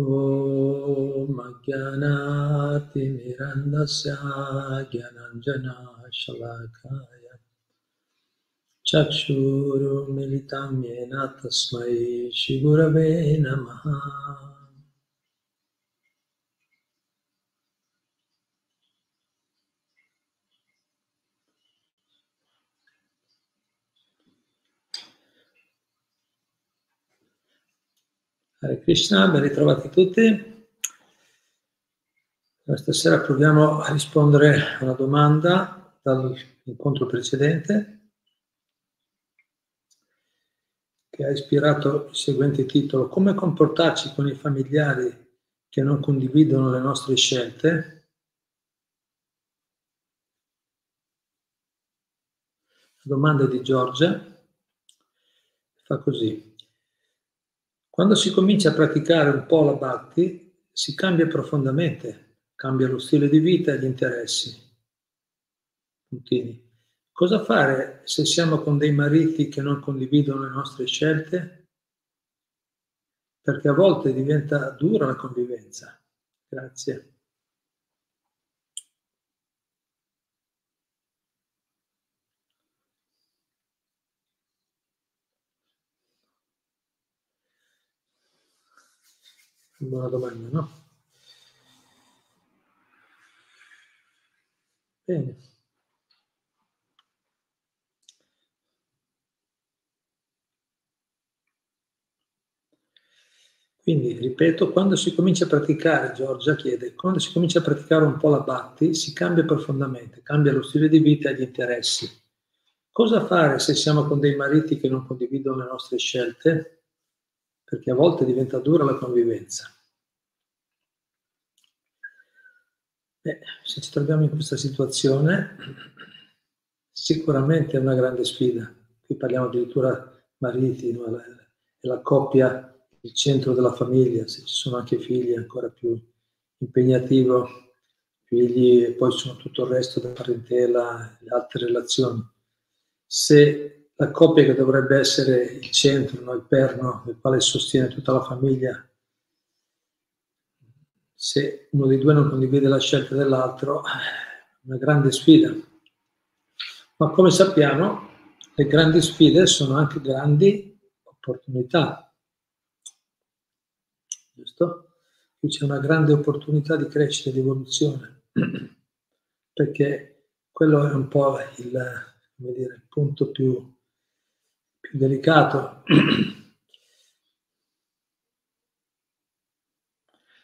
ॐ अज्ञानातिमिरन्दस्य ज्ञानञ्जना शलाकाय चक्षुरुमिलितं येन तस्मै श्रीगुरवे नमः Hare Krishna, ben ritrovati tutti. Stasera proviamo a rispondere a una domanda dall'incontro precedente che ha ispirato il seguente titolo Come comportarci con i familiari che non condividono le nostre scelte? La domanda è di Giorgia fa così. Quando si comincia a praticare un po' la bhakti, si cambia profondamente, cambia lo stile di vita e gli interessi. Puntini. Cosa fare se siamo con dei mariti che non condividono le nostre scelte? Perché a volte diventa dura la convivenza. Grazie. Buona domanda, no? Bene. Quindi, ripeto, quando si comincia a praticare, Giorgia chiede, quando si comincia a praticare un po' la batti, si cambia profondamente, cambia lo stile di vita e gli interessi. Cosa fare se siamo con dei mariti che non condividono le nostre scelte? Perché a volte diventa dura la convivenza. Beh, se ci troviamo in questa situazione, sicuramente è una grande sfida. Qui parliamo addirittura mariti, no? è la coppia il centro della famiglia, se ci sono anche figli è ancora più impegnativo, figli e poi sono tutto il resto della parentela, le altre relazioni. Se la coppia che dovrebbe essere il centro, no? il perno nel quale sostiene tutta la famiglia, se uno dei due non condivide la scelta dell'altro, una grande sfida. Ma come sappiamo, le grandi sfide sono anche grandi opportunità. Giusto? Qui c'è una grande opportunità di crescita e di evoluzione, perché quello è un po' il, dire, il punto più più delicato.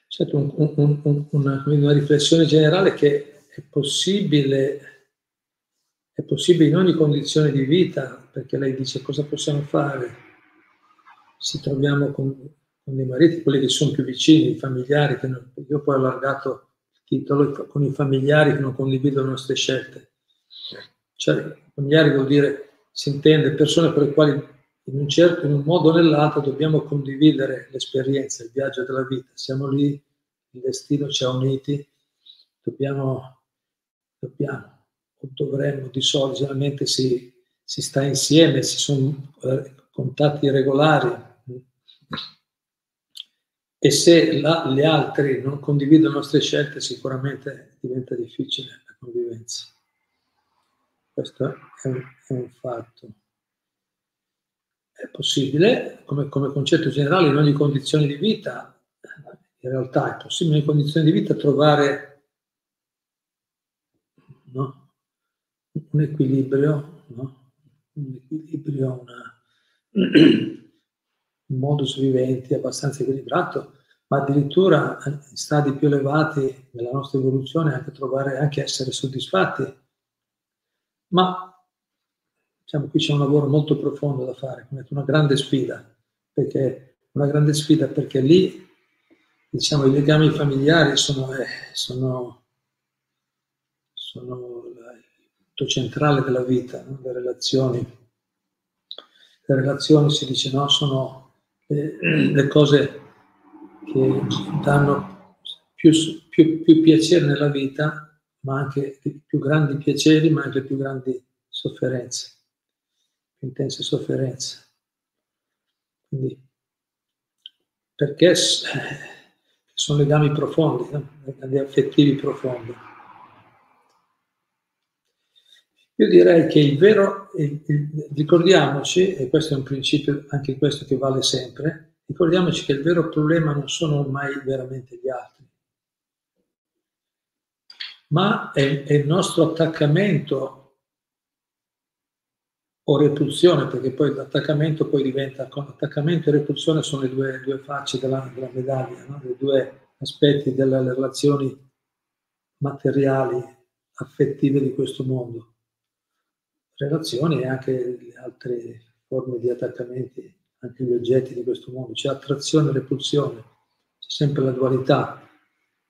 C'è un, un, un, una, una, riflessione generale che è possibile, è possibile in ogni condizione di vita, perché lei dice cosa possiamo fare se troviamo con, con dei mariti, quelli che sono più vicini, i familiari, che non, io poi ho allargato il titolo con i familiari che non condividono le nostre scelte. Cioè, familiari vuol dire si intende persone per le quali in un certo, in un modo o nell'altro dobbiamo condividere l'esperienza, il viaggio della vita. Siamo lì, il destino ci ha uniti, dobbiamo, dobbiamo o dovremmo, di solito generalmente si, si sta insieme, si sono eh, contatti regolari. E se la, gli altri non condividono le nostre scelte, sicuramente diventa difficile la convivenza. Questo è un, è un fatto. È possibile, come, come, concetto generale, in ogni condizione di vita, in realtà è possibile in ogni condizione di vita trovare no? un equilibrio, no? un equilibrio, una, un modus vivendi abbastanza equilibrato, ma addirittura in stadi più elevati nella nostra evoluzione anche trovare, anche essere soddisfatti ma diciamo, qui c'è un lavoro molto profondo da fare, una grande sfida, perché una grande sfida perché lì diciamo, i legami familiari sono, eh, sono, sono il punto centrale della vita, no? le relazioni. Le relazioni, si dice, no, sono le, le cose che danno più, più, più piacere nella vita ma anche i più grandi piaceri, ma anche le più grandi sofferenze, più intense sofferenze. Quindi, perché sono legami profondi, no? legami affettivi profondi. Io direi che il vero, il, il, ricordiamoci, e questo è un principio anche questo che vale sempre, ricordiamoci che il vero problema non sono mai veramente gli altri, ma è, è il nostro attaccamento o repulsione, perché poi l'attaccamento poi diventa, attaccamento e repulsione sono le due, due facce della, della medaglia, no? i due aspetti delle relazioni materiali, affettive di questo mondo. Relazioni e anche le altre forme di attaccamenti, anche gli oggetti di questo mondo. C'è attrazione e repulsione, c'è sempre la dualità.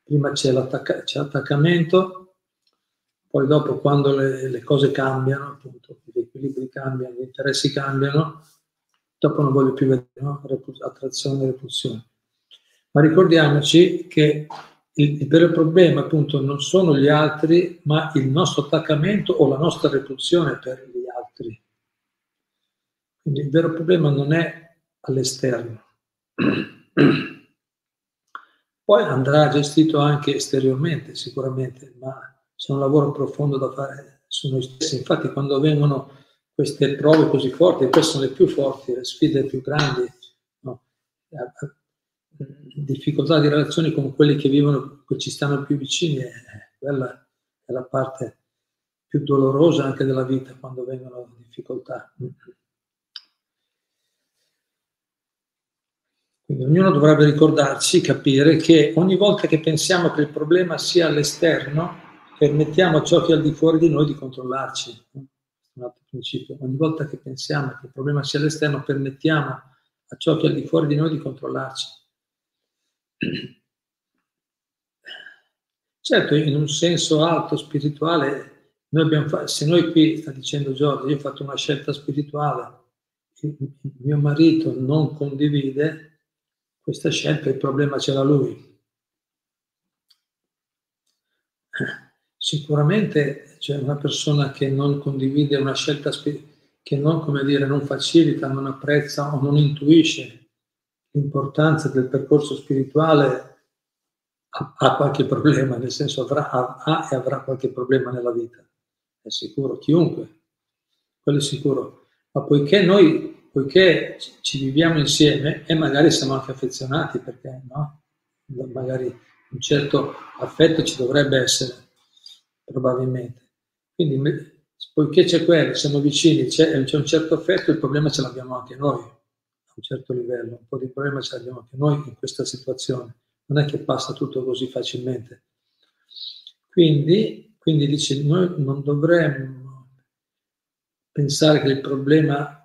Prima c'è, l'attacca- c'è l'attaccamento, poi dopo quando le, le cose cambiano, appunto, gli equilibri cambiano, gli interessi cambiano, dopo non voglio più vedere no? attrazione e repulsione. Ma ricordiamoci che il, il, vero problema appunto non sono gli altri, ma il nostro attaccamento o la nostra repulsione per gli altri. Quindi il vero problema non è all'esterno. Poi andrà gestito anche esteriormente sicuramente, ma c'è un lavoro profondo da fare su noi stessi. Infatti quando vengono queste prove così forti, queste sono le più forti, le sfide più grandi, no? difficoltà di relazioni con quelli che vivono, che ci stanno più vicini, quella è la parte più dolorosa anche della vita quando vengono difficoltà. Quindi ognuno dovrebbe ricordarsi, capire che ogni volta che pensiamo che il problema sia all'esterno, permettiamo a ciò che è al di fuori di noi di controllarci. Un altro principio. Ogni volta che pensiamo che il problema sia all'esterno, permettiamo a ciò che è al di fuori di noi di controllarci. Certo, in un senso alto, spirituale, noi abbiamo se noi qui, sta dicendo Giorgio, io ho fatto una scelta spirituale, il mio marito non condivide questa scelta, il problema c'era lui. Sicuramente c'è una persona che non condivide una scelta che non, come dire, non facilita, non apprezza o non intuisce l'importanza del percorso spirituale ha, qualche problema, nel senso avrà, ha, e avrà qualche problema nella vita, è sicuro, chiunque, quello è sicuro. Ma poiché noi, poiché ci viviamo insieme e magari siamo anche affezionati, perché no? Magari un certo affetto ci dovrebbe essere, probabilmente. Quindi, poiché c'è quello, siamo vicini, c'è, c'è, un certo affetto, il problema ce l'abbiamo anche noi, a un certo livello, un po' di problema ce l'abbiamo anche noi in questa situazione. Non è che passa tutto così facilmente. Quindi, quindi dice, noi non dovremmo pensare che il problema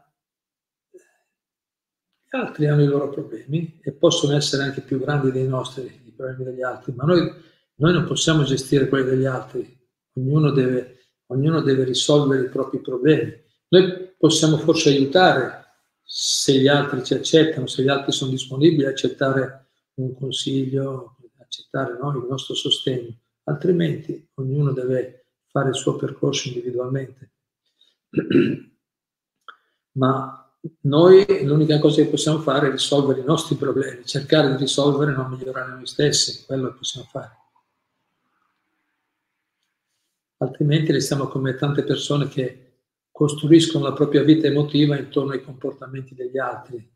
altri hanno i loro problemi e possono essere anche più grandi dei nostri, i problemi degli altri, ma noi, noi non possiamo gestire quelli degli altri, ognuno deve, ognuno deve risolvere i propri problemi. Noi possiamo forse aiutare se gli altri ci accettano, se gli altri sono disponibili a accettare un consiglio, accettare no, il nostro sostegno, altrimenti ognuno deve fare il suo percorso individualmente. Ma noi l'unica cosa che possiamo fare è risolvere i nostri problemi, cercare di risolvere e non migliorare noi stessi, quello che possiamo fare altrimenti restiamo come tante persone che costruiscono la propria vita emotiva intorno ai comportamenti degli altri.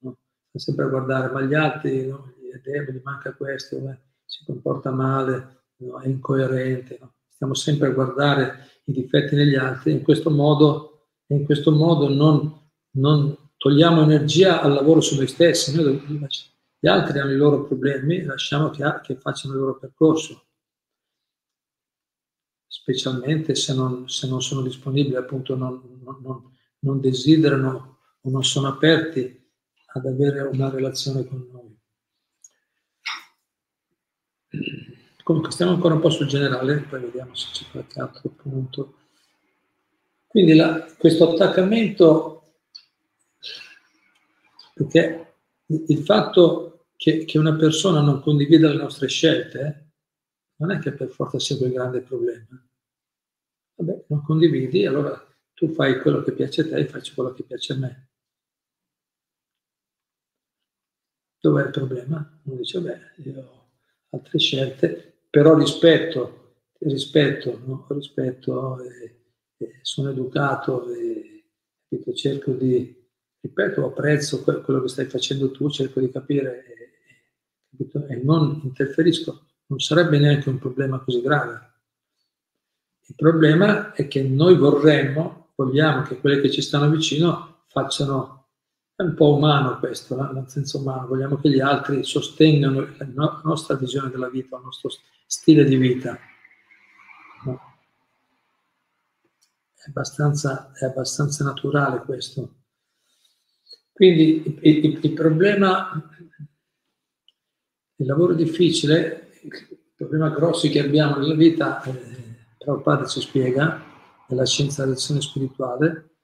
No? sempre a guardare, ma gli altri, no? è debole, manca questo, eh? si comporta male, no? è incoerente. No? Stiamo sempre a guardare i difetti negli altri in questo modo, in questo modo non, non togliamo energia al lavoro su noi stessi. Noi, gli altri hanno i loro problemi, lasciamo che, che facciano il loro percorso specialmente se non, se non sono disponibili, appunto non, non, non, desiderano o non sono aperti ad avere una relazione con noi. Comunque stiamo ancora un po' sul generale, poi vediamo se c'è qualche altro punto. Quindi la, questo attaccamento, perché il fatto che, che, una persona non condivida le nostre scelte non è che per forza sia quel grande problema. Vabbè, non condividi, allora tu fai quello che piace a te e faccio quello che piace a me. Dov'è il problema? Uno dice, beh, io altre scelte, però rispetto, rispetto, no? rispetto eh, eh, sono educato e cerco di, ripeto, apprezzo quello che stai facendo tu, cerco di capire e non interferisco, non sarebbe neanche un problema così grave. Il problema è che noi vorremmo, vogliamo che quelli che ci stanno vicino facciano è un po' umano questo, no? nel senso umano, vogliamo che gli altri sostengano la nostra visione della vita, il nostro stile di vita. È, abbastanza, è abbastanza naturale questo. Quindi il, il, il problema, il lavoro difficile, il problema grosso che abbiamo nella vita, eh, Prabhupada ci spiega, nella scienza dell'azione spirituale,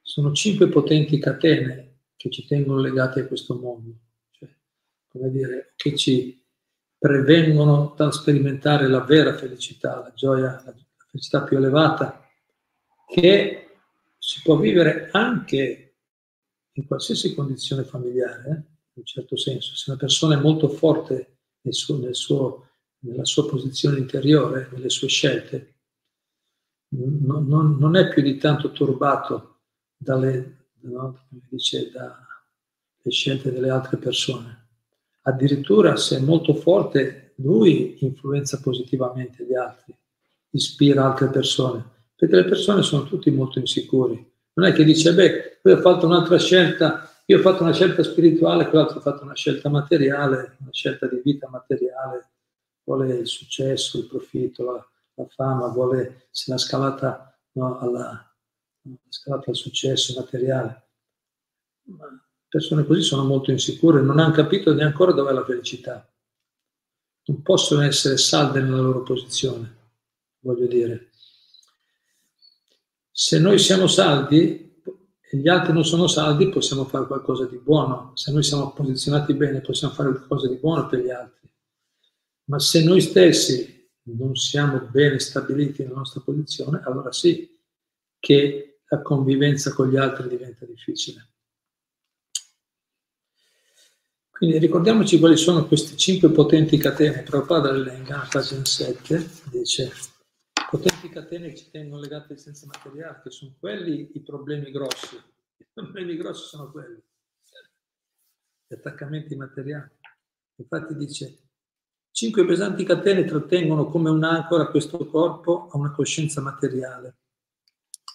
sono cinque potenti catene che ci tengono legati a questo mondo, cioè, come dire, che ci prevengono dal sperimentare la vera felicità, la gioia, la felicità più elevata, che si può vivere anche in qualsiasi condizione familiare, in un certo senso. Se una persona è molto forte nel suo, nel suo, nella sua posizione interiore, nelle sue scelte, non, non, non è più di tanto turbato dalle, no? dice, dalle scelte delle altre persone. Addirittura se è molto forte, lui influenza positivamente gli altri, ispira altre persone, perché le persone sono tutti molto insicuri. Non è che dice, beh, lui ha fatto un'altra scelta, io ho fatto una scelta spirituale, quell'altro ha fatto una scelta materiale, una scelta di vita materiale, vuole il successo, il profitto, la, la fama, vuole, se l'ha scalata no, alla, scalato al successo materiale. Ma persone così sono molto insicure, non hanno capito neanche ancora dov'è la felicità. Non possono essere salde nella loro posizione, voglio dire. Se noi siamo saldi e gli altri non sono saldi, possiamo fare qualcosa di buono. Se noi siamo posizionati bene, possiamo fare qualcosa di buono per gli altri. Ma se noi stessi non siamo bene stabiliti nella nostra posizione, allora sì che la convivenza con gli altri diventa difficile. Quindi ricordiamoci quali sono queste cinque potenti catene. Prabhupada elenca a pagina 7, dice potenti catene che ci tengono legate ai sensi materiali, che sono quelli i problemi grossi. I problemi grossi sono quelli, gli attaccamenti materiali. Infatti dice, cinque pesanti catene trattengono come un'ancora questo corpo a una coscienza materiale.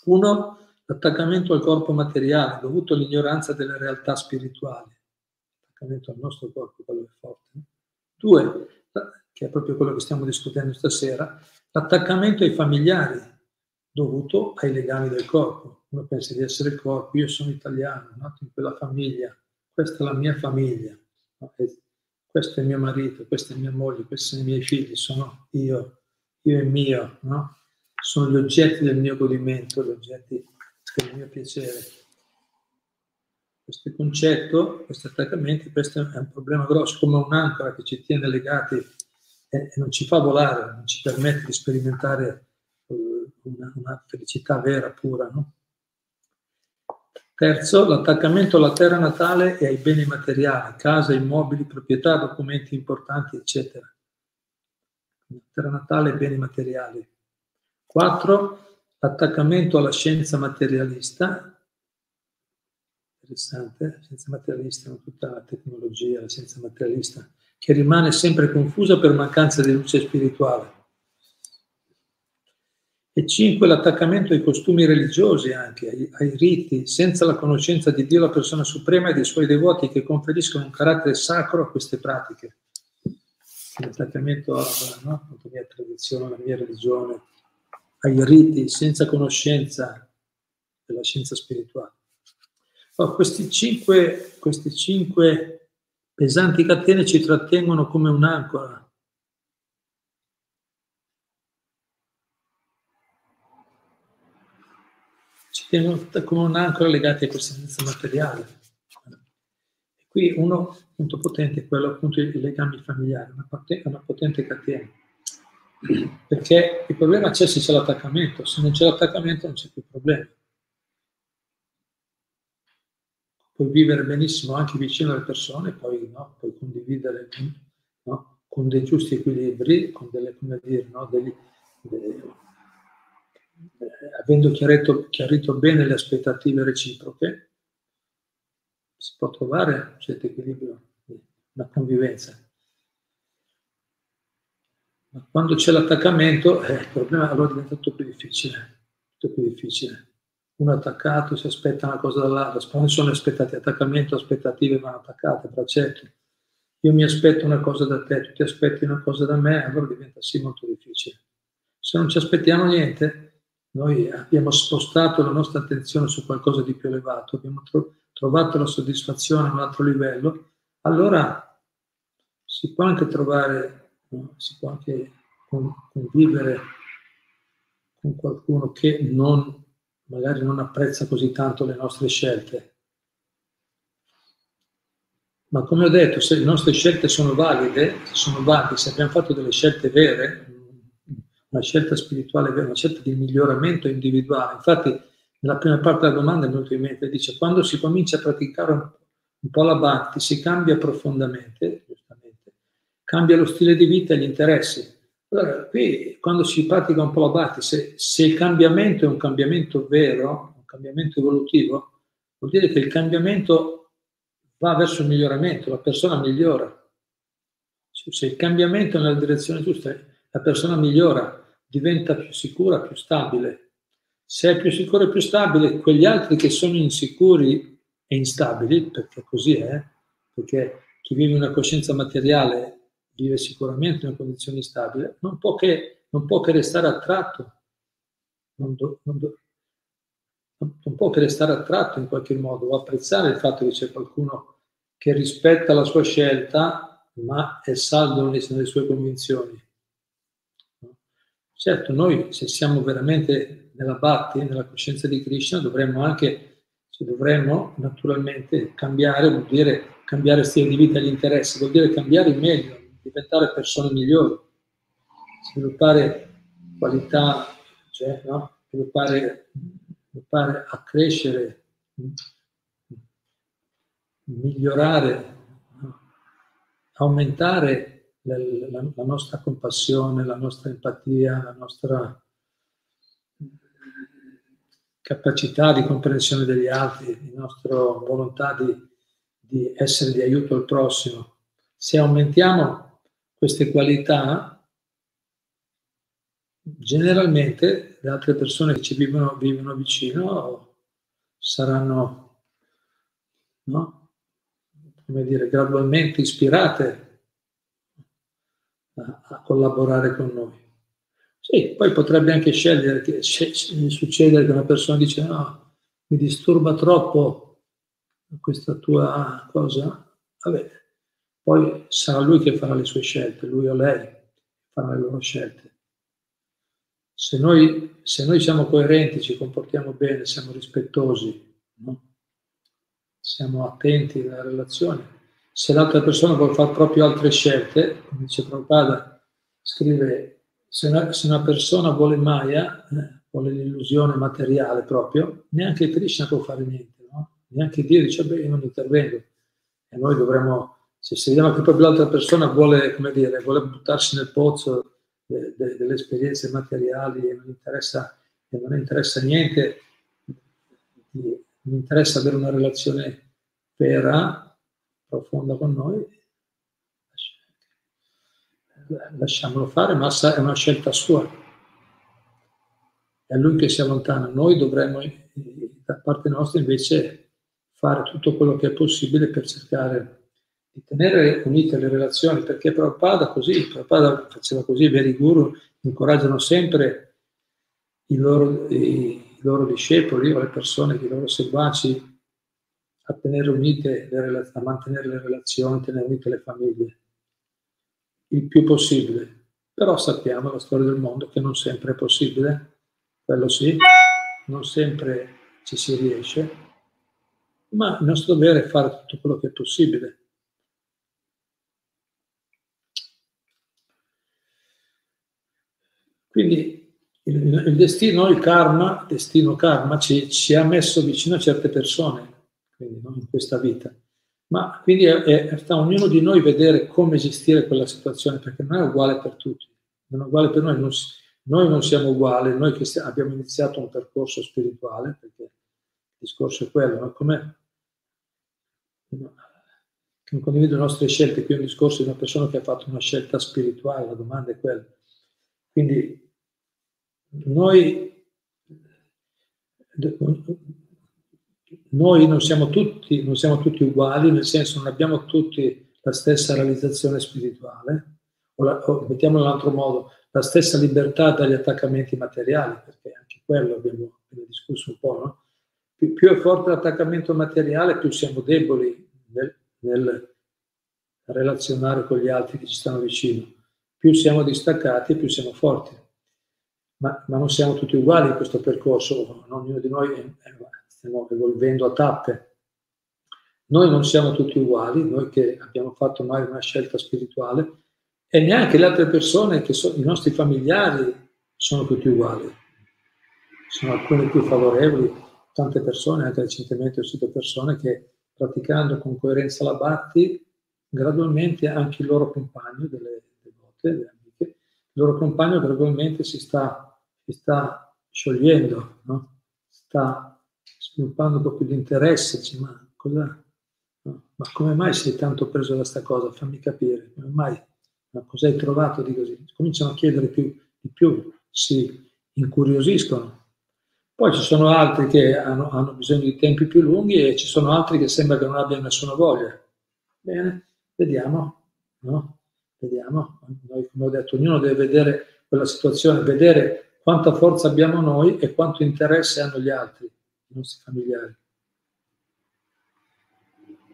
Uno, L'attaccamento al corpo materiale dovuto all'ignoranza delle realtà spirituali. L'attaccamento al nostro corpo, quello è forte. Due, che è proprio quello che stiamo discutendo stasera, l'attaccamento ai familiari dovuto ai legami del corpo. Uno pensa di essere il corpo, io sono italiano, nato in quella famiglia, questa è la mia famiglia, questo è mio marito, questa è mia moglie, questi sono i miei figli, sono io, io e mio, no? sono gli oggetti del mio godimento, gli oggetti il mio piacere. Questo concetto, questi attaccamenti, questo è un problema grosso, come un'ancora che ci tiene legati e non ci fa volare, non ci permette di sperimentare eh, una, una felicità vera, pura. No? Terzo, l'attaccamento alla terra natale e ai beni materiali, casa, immobili, proprietà, documenti importanti, eccetera. Terra natale e beni materiali. Quattro, L'attaccamento alla scienza materialista, interessante, la scienza materialista, non tutta la tecnologia, la scienza materialista, che rimane sempre confusa per mancanza di luce spirituale. E cinque, l'attaccamento ai costumi religiosi anche, ai, ai, riti, senza la conoscenza di Dio, la persona suprema e dei suoi devoti che conferiscono un carattere sacro a queste pratiche. L'attaccamento alla, no? mia tradizione, alla mia religione, ai riti senza conoscenza della scienza spirituale. Oh, questi, cinque, questi cinque pesanti catene ci trattengono come un'ancora. Ci tengono come un'ancora legati a questa scienza materiale. E qui uno punto potente è quello appunto dei legami familiari, una, una potente catena perché il problema c'è se c'è l'attaccamento, se non c'è l'attaccamento non c'è più problema. Puoi vivere benissimo anche vicino alle persone, poi no, puoi condividere no, con dei giusti equilibri, con delle, come dire, no, degli, delle, eh, avendo chiarito, chiarito bene le aspettative reciproche, si può trovare un certo equilibrio, una convivenza. Ma quando c'è l'attaccamento, eh, il problema allora diventa tutto più difficile, tutto più difficile. Uno attaccato si aspetta una cosa dall'altra, non sono aspettati, attaccamento, aspettative vanno attaccate, braccetto. Io mi aspetto una cosa da te, tu ti aspetti una cosa da me, allora diventa sì molto difficile. Se non ci aspettiamo niente, noi abbiamo spostato la nostra attenzione su qualcosa di più elevato, abbiamo tro- trovato la soddisfazione a un altro livello, allora si può anche trovare si può anche convivere con qualcuno che non, magari non apprezza così tanto le nostre scelte. Ma come ho detto, se le nostre scelte sono valide, sono valide, se abbiamo fatto delle scelte vere, una scelta spirituale vera, una scelta di miglioramento individuale. Infatti, nella prima parte della domanda è venuto in mente, dice, quando si comincia a praticare un, un po' la bhakti, si cambia profondamente, cambia lo stile di vita e gli interessi. Allora, qui quando si pratica un po' la Bhakti, se, se il cambiamento è un cambiamento vero, un cambiamento evolutivo, vuol dire che il cambiamento va verso il miglioramento, la persona migliora. Se il cambiamento è nella direzione giusta, la persona migliora, diventa più sicura, più stabile. Se è più sicura e più stabile, quegli altri che sono insicuri e instabili, perché così è, perché chi vive una coscienza materiale vive sicuramente in una condizione stabile, non può che, non può che restare attratto, non, do, non, do, non, può che restare attratto in qualche modo o apprezzare il fatto che c'è qualcuno che rispetta la sua scelta, ma è saldo nelle sue convinzioni. Certo, noi se siamo veramente nella Bhakti, nella coscienza di Krishna, dovremmo anche, se dovremmo naturalmente cambiare, vuol dire cambiare stile di vita e gli interessi, vuol dire cambiare in meglio, diventare persone migliori, sviluppare qualità, cioè, no? sviluppare, sviluppare, a crescere, migliorare, aumentare la, la, la, nostra compassione, la nostra empatia, la nostra capacità di comprensione degli altri, la nostra volontà di, di essere di aiuto al prossimo. Se aumentiamo queste qualità, generalmente le altre persone che ci vivono, vivono vicino saranno, no? come dire, gradualmente ispirate a, a, collaborare con noi. Sì, poi potrebbe anche scegliere, che, succedere che una persona dice no, mi disturba troppo questa tua cosa, vabbè, poi sarà lui che farà le sue scelte, lui o lei farà le loro scelte. Se noi, se noi siamo coerenti, ci comportiamo bene, siamo rispettosi, no? siamo attenti nella relazione, se l'altra persona vuole fare proprio altre scelte, come dice Prabhupada, scrive, se una, se una persona vuole Maya, eh, vuole l'illusione materiale proprio, neanche Krishna può fare niente, no? neanche Dio dice, beh, io non intervengo. E noi dovremmo se, se vediamo che proprio l'altra persona vuole, come dire, vuole buttarsi nel pozzo de, de, delle esperienze materiali e non interessa, e non interessa niente, non interessa avere una relazione vera, profonda con noi, lasciamolo fare, ma è una scelta sua. È lui che si allontana. Noi dovremmo, da parte nostra, invece, fare tutto quello che è possibile per cercare di tenere unite le relazioni, perché Prabhupada così, Prabhupada faceva così, i veri guru incoraggiano sempre i loro, i, loro discepoli o le persone, i loro seguaci a tenere unite le a mantenere le relazioni, tenere unite le famiglie il più possibile. Però sappiamo la storia del mondo che non sempre è possibile, quello sì, non sempre ci si riesce, ma il nostro dovere è fare tutto quello che è possibile Quindi il, il destino, il karma, destino karma, ci, ci, ha messo vicino a certe persone, quindi no, in questa vita. Ma quindi è, è, sta ognuno di noi vedere come gestire quella situazione, perché non è uguale per tutti, non è uguale per noi, non, noi non siamo uguali, noi che abbiamo iniziato un percorso spirituale, perché il discorso è quello, no? come non condivido le nostre scelte, qui è un discorso di una persona che ha fatto una scelta spirituale, la domanda è quella. Quindi noi, noi non, siamo tutti, non siamo tutti uguali, nel senso non abbiamo tutti la stessa realizzazione spirituale, o, la, o mettiamo in un altro modo, la stessa libertà dagli attaccamenti materiali, perché anche quello abbiamo discusso un po', no? più, più, è forte l'attaccamento materiale, più siamo deboli nel, nel, relazionare con gli altri che ci stanno vicino. Più siamo distaccati, più siamo forti. Ma, ma non siamo tutti uguali in questo percorso, ognuno di noi è, è, stiamo evolvendo a tappe. Noi non siamo tutti uguali, noi che abbiamo fatto mai una scelta spirituale, e neanche le altre persone che sono i nostri familiari sono tutti uguali. Sono alcune più favorevoli, tante persone, anche recentemente ho sentito persone che praticando con coerenza la Bhakti, gradualmente anche il loro compagno, delle devote, delle amiche, il loro compagno gradualmente si sta, si sta sciogliendo, no? sta sviluppando un po' più di interesse, dice, ma cosa? No? Ma come mai sei tanto preso da questa cosa? Fammi capire, come mai? ma cosa hai trovato di così? Cominciano a chiedere più, di più, si incuriosiscono. Poi ci sono altri che hanno, hanno, bisogno di tempi più lunghi e ci sono altri che sembra che non abbiano nessuna voglia. Bene, vediamo, no? Vediamo. Noi, come ho detto, ognuno deve vedere quella situazione, vedere quanta forza abbiamo noi e quanto interesse hanno gli altri, i nostri familiari.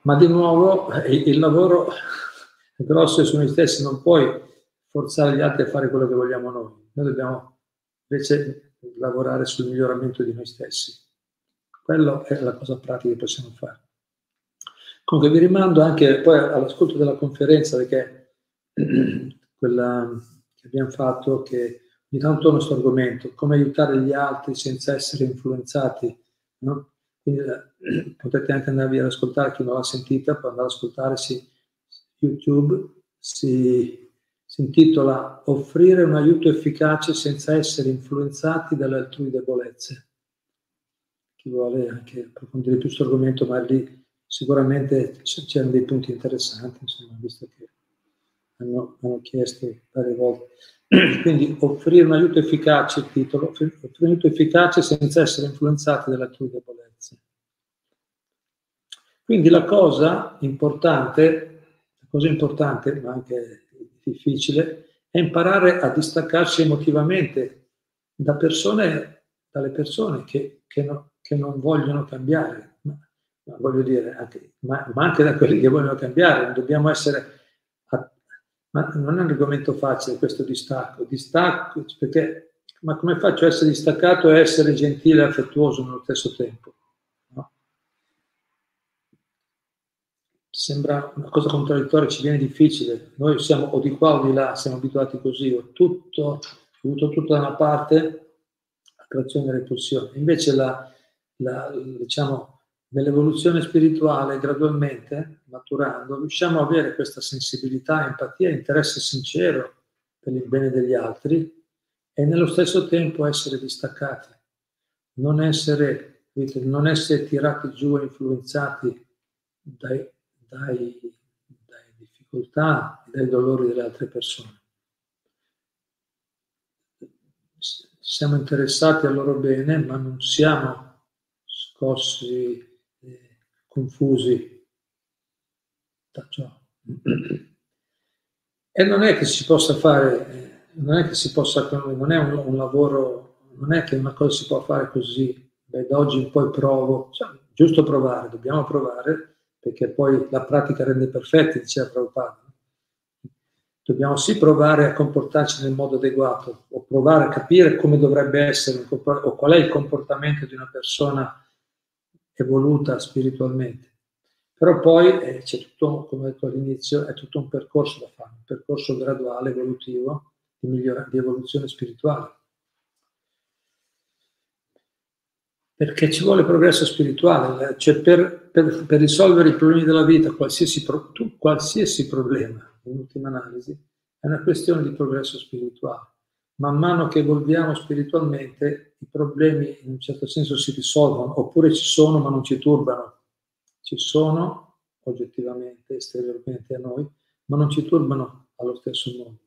Ma di nuovo il lavoro grosso su noi stessi, non puoi forzare gli altri a fare quello che vogliamo noi. Noi dobbiamo invece lavorare sul miglioramento di noi stessi. Quello è la cosa pratica che possiamo fare. Comunque vi rimando anche poi all'ascolto della conferenza perché quella che abbiamo fatto che ogni tanto è il nostro argomento, come aiutare gli altri senza essere influenzati. No? Quindi, eh, potete anche andarvi ad ascoltare, chi non l'ha sentita può andare ad ascoltare, sì, YouTube si, si intitola Offrire un aiuto efficace senza essere influenzati dalle altrui debolezze. Chi vuole anche approfondire più questo argomento, ma lì sicuramente c'erano dei punti interessanti, insomma, visto che hanno, hanno chiesto varie volte. Quindi offrire un aiuto efficace, il titolo, offrire un aiuto efficace senza essere influenzati dalle altrui debolezze. Quindi la cosa importante cosa importante, ma anche difficile, è imparare a distaccarsi emotivamente da persone, dalle persone che, che, no, che non vogliono cambiare, ma, ma voglio dire, anche, ma, ma, anche da quelli che vogliono cambiare, dobbiamo essere... Ma non è un argomento facile questo distacco, distacco perché ma come faccio a essere distaccato e essere gentile e affettuoso nello stesso tempo? sembra una cosa contraddittoria, ci viene difficile. Noi siamo o di qua o di là, siamo abituati così, ho tutto, avuto tutto da una parte, attrazione e repulsione. Invece la, la, diciamo, nell'evoluzione spirituale, gradualmente, maturando, riusciamo ad avere questa sensibilità, empatia, interesse sincero per il bene degli altri e nello stesso tempo essere distaccati, non essere, non essere tirati giù e influenzati dai, dai, dai difficoltà e dai dolori delle altre persone. Siamo interessati al loro bene, ma non siamo scossi, confusi da ciò. E non è che si possa fare, non è che si possa, non è un, un lavoro, non è che una cosa si può fare così, beh, da oggi in poi provo, cioè, giusto provare, dobbiamo provare, perché poi la pratica rende perfetti, diceva Prabhupada. Dobbiamo sì provare a comportarci nel modo adeguato, o provare a capire come dovrebbe essere, o qual è il comportamento di una persona evoluta spiritualmente. Però poi eh, c'è tutto, come ho detto all'inizio, è tutto un percorso da fare, un percorso graduale, evolutivo, di, migliora- di evoluzione spirituale. perché ci vuole progresso spirituale, cioè per, per, per risolvere i problemi della vita, qualsiasi, qualsiasi problema, in ultima analisi, è una questione di progresso spirituale. Man mano che evolviamo spiritualmente, i problemi in un certo senso si risolvono, oppure ci sono ma non ci turbano. Ci sono oggettivamente, esteriormente a noi, ma non ci turbano allo stesso modo.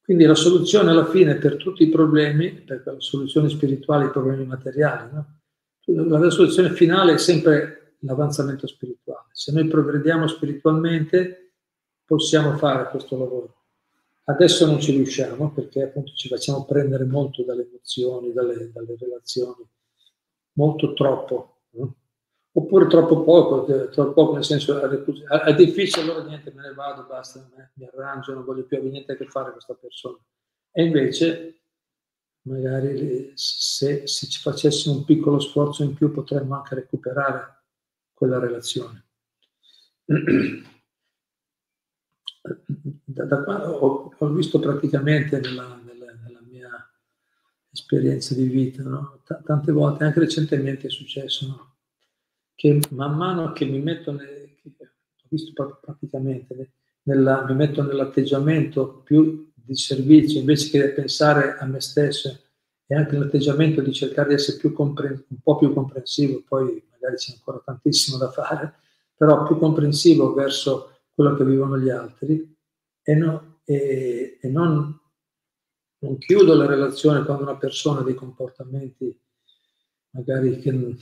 Quindi la soluzione alla fine per tutti i problemi, per la soluzione spirituale ai problemi materiali, no? la soluzione finale è sempre l'avanzamento spirituale. Se noi progrediamo spiritualmente possiamo fare questo lavoro. Adesso non ci riusciamo perché appunto ci facciamo prendere molto dalle emozioni, dalle, dalle relazioni, molto troppo. No? oppure troppo poco, troppo poco nel senso è difficile, allora niente, me ne vado, basta, mi arrangio, non voglio più avere niente a che fare con questa persona. E invece, magari se, se ci facessimo un piccolo sforzo in più potremmo anche recuperare quella relazione. Da, da ho, ho, visto praticamente nella, nella, nella, mia esperienza di vita, no? T- tante volte, anche recentemente è successo, no? che man mano che mi metto, nel, ho visto praticamente, nella, mi metto nell'atteggiamento più di servizio invece che pensare a me stesso e anche nell'atteggiamento di cercare di essere più compren- un po' più comprensivo, poi magari c'è ancora tantissimo da fare, però più comprensivo verso quello che vivono gli altri e, no, e, e non, non chiudo la relazione quando una persona ha dei comportamenti magari che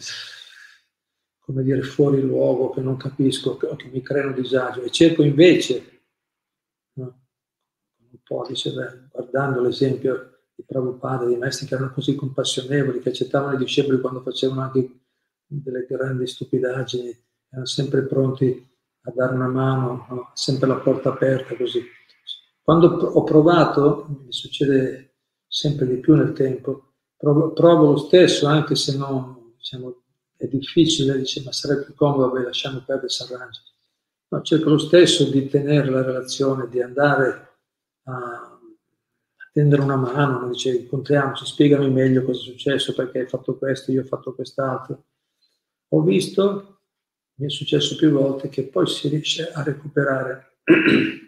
come dire, fuori luogo, che non capisco, che, che mi creano disagio e cerco invece, no, un po' dice, guardando l'esempio di Prabhupada, di maestri che erano così compassionevoli, che accettavano i discepoli quando facevano anche delle grandi stupidaggini, erano sempre pronti a dare una mano, no? sempre la porta aperta così. Quando ho provato, mi succede sempre di più nel tempo, provo, provo lo stesso, anche se non, diciamo, è difficile, dice, ma sarebbe più comodo, beh, lasciamo perdere, si arrangia. No, cerco lo stesso di tenere la relazione, di andare a, tendere una mano, no? dice, incontriamoci, spiegami meglio cosa è successo, perché hai fatto questo, io ho fatto quest'altro. Ho visto, mi è successo più volte, che poi si riesce a recuperare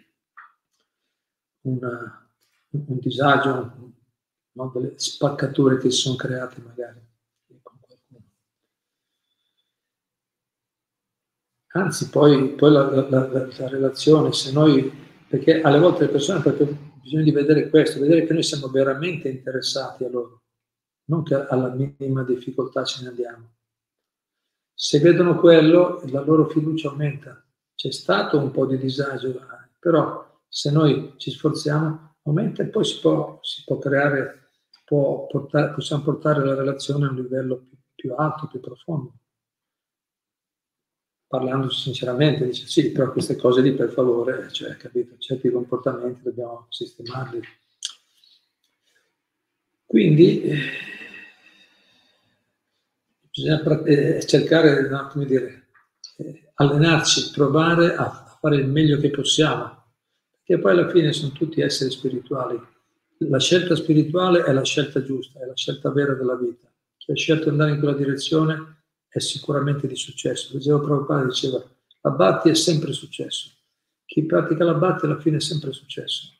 una, un disagio, no? delle spaccature che si sono create magari. Anzi, poi, poi la, la, la, la, relazione, se noi, perché alle volte le persone, perché bisogna di vedere questo, vedere che noi siamo veramente interessati a loro, non che alla minima difficoltà ce ne andiamo. Se vedono quello, la loro fiducia aumenta. C'è stato un po' di disagio, però se noi ci sforziamo, aumenta e poi si può, si può creare, può portare, possiamo portare la relazione a un livello più, più alto, più profondo parlandoci sinceramente, dice sì, però queste cose lì per favore, cioè, capito, certi comportamenti dobbiamo sistemarli. Quindi eh, bisogna eh, cercare, no, come dire, eh, allenarci, provare a, a fare il meglio che possiamo, perché poi alla fine sono tutti esseri spirituali. La scelta spirituale è la scelta giusta, è la scelta vera della vita. Chi ha scelto di andare in quella direzione è sicuramente di successo. Leggevo Prabhupada diceva, la Bhatti è sempre successo. Chi pratica la Bhatti alla fine è sempre successo.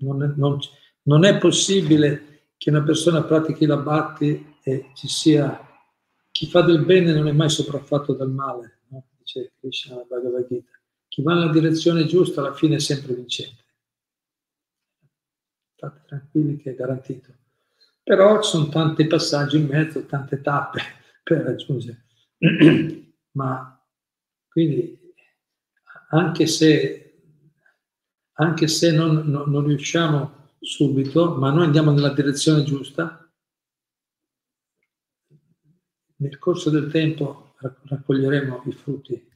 Non è, non, non è possibile che una persona pratichi la Bhatti e ci sia... Chi fa del bene non è mai sopraffatto dal male, no? dice Krishna Bhagavad Gita. Chi va nella direzione giusta alla fine è sempre vincente. State tranquilli che è garantito. Però ci sono tanti passaggi in mezzo, tante tappe per raggiungere. Ma quindi anche se, anche se non, non, non riusciamo subito, ma noi andiamo nella direzione giusta, nel corso del tempo raccoglieremo i frutti.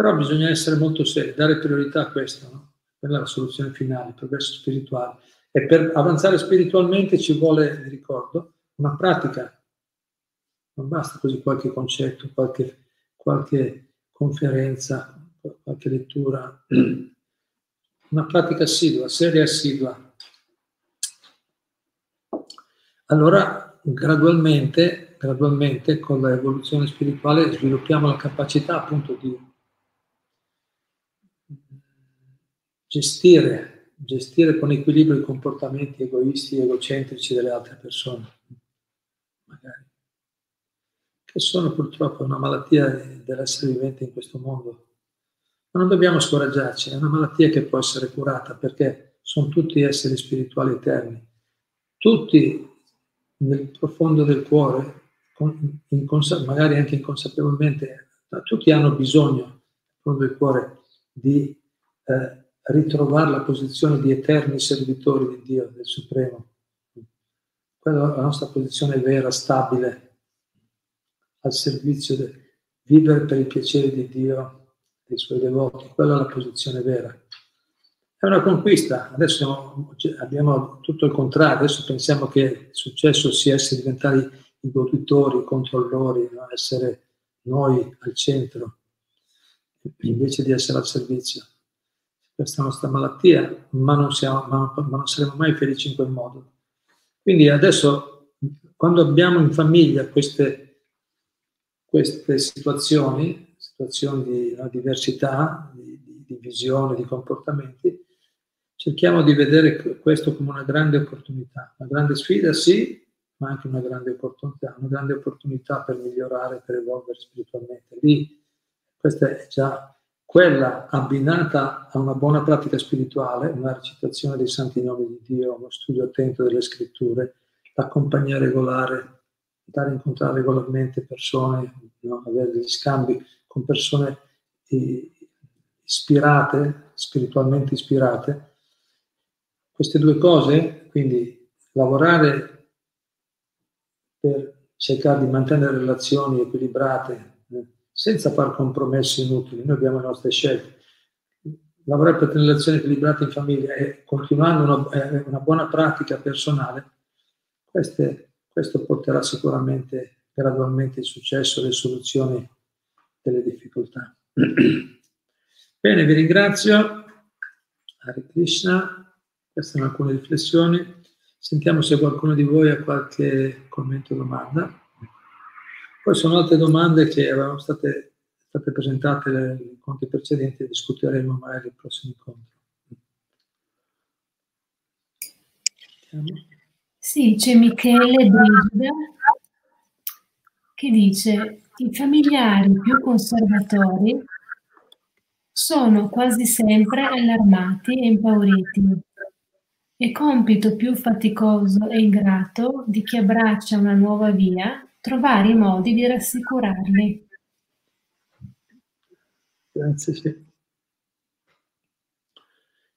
Però bisogna essere molto seri, dare priorità a questo, no? quella è la soluzione finale, il progresso spirituale. E per avanzare spiritualmente ci vuole, vi ricordo, una pratica non basta così qualche concetto, qualche, qualche conferenza, qualche lettura, una pratica assidua, seria e assidua. Allora gradualmente, gradualmente con l'evoluzione spirituale sviluppiamo la capacità appunto di gestire, gestire con equilibrio i comportamenti egoisti e egocentrici delle altre persone, magari, che sono purtroppo una malattia dell'essere vivente in questo mondo. Ma non dobbiamo scoraggiarci, è una malattia che può essere curata perché sono tutti esseri spirituali eterni. Tutti nel profondo del cuore, magari anche inconsapevolmente, tutti hanno bisogno nel profondo del cuore di eh, ritrovare la posizione di eterni servitori di Dio, del Supremo. Quella è la nostra posizione vera, stabile, al servizio di vivere per il piacere di Dio dei suoi devoti, quella è la posizione vera. È una conquista, adesso abbiamo tutto il contrario, adesso pensiamo che il successo sia essere diventati i goditori, i controllori, no? essere noi al centro, invece di essere al servizio. Questa nostra malattia, ma non, siamo, ma, ma non saremo mai felici in quel modo. Quindi adesso, quando abbiamo in famiglia queste, queste situazioni, situazioni di no, diversità, di, di, di, visione, di comportamenti, cerchiamo di vedere questo come una grande opportunità, una grande sfida sì, ma anche una grande opportunità, una grande opportunità per migliorare, per evolvere spiritualmente. Lì, questa è già quella abbinata a una buona pratica spirituale, una recitazione dei santi nomi di Dio, uno studio attento delle scritture, la compagnia regolare, andare a incontrare regolarmente persone, no? avere degli scambi con persone ispirate, spiritualmente ispirate. Queste due cose, quindi lavorare per cercare di mantenere relazioni equilibrate, eh, senza far compromessi inutili, noi abbiamo le nostre scelte. Lavorare per tenere relazioni equilibrate in famiglia e continuando una, una buona pratica personale, queste, questo porterà sicuramente gradualmente il successo e le soluzioni delle difficoltà. Bene, vi ringrazio. Hare Krishna, queste sono alcune riflessioni. Sentiamo se qualcuno di voi ha qualche commento o domanda. Poi sono altre domande che erano state, state presentate negli incontri precedenti e discuteremo magari nei prossimi incontri. Sì, c'è Michele Brigida che dice i familiari più conservatori sono quasi sempre allarmati e impauriti. È compito più faticoso e ingrato di chi abbraccia una nuova via trovare i modi di rassicurarli. Grazie, sì.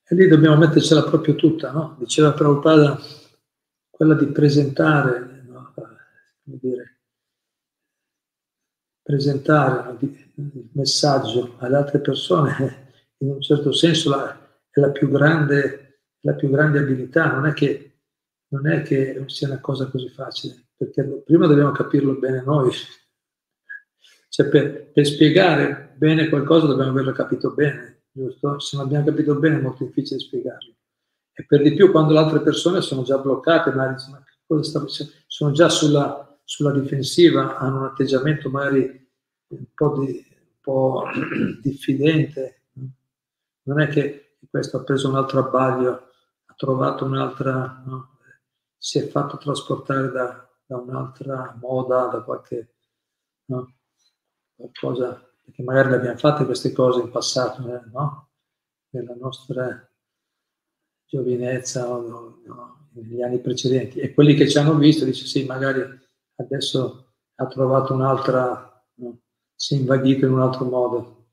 E lì dobbiamo mettercela proprio tutta, no? Diceva Prabhupada, quella di presentare, no? come dire, presentare il messaggio alle altre persone in un certo senso la, è la più, grande, la più grande abilità, non è, che, non è che sia una cosa così facile, perché prima dobbiamo capirlo bene noi. Cioè per, per spiegare bene qualcosa dobbiamo averlo capito bene, giusto? Se non abbiamo capito bene è molto difficile spiegarlo. E per di più quando le altre persone sono già bloccate, sono già sulla, sulla difensiva hanno un atteggiamento magari un po', di, un po diffidente. Non è che questo ha preso un altro abbaglio, ha trovato un'altra, no? si è fatto trasportare da, da, un'altra moda, da qualche no? qualcosa, perché magari le abbiamo fatte queste cose in passato, eh, no? nella nostra giovinezza o no, negli anni precedenti. E quelli che ci hanno visto dice sì, magari adesso ha trovato un'altra, no? si è invaghito in un altro modo.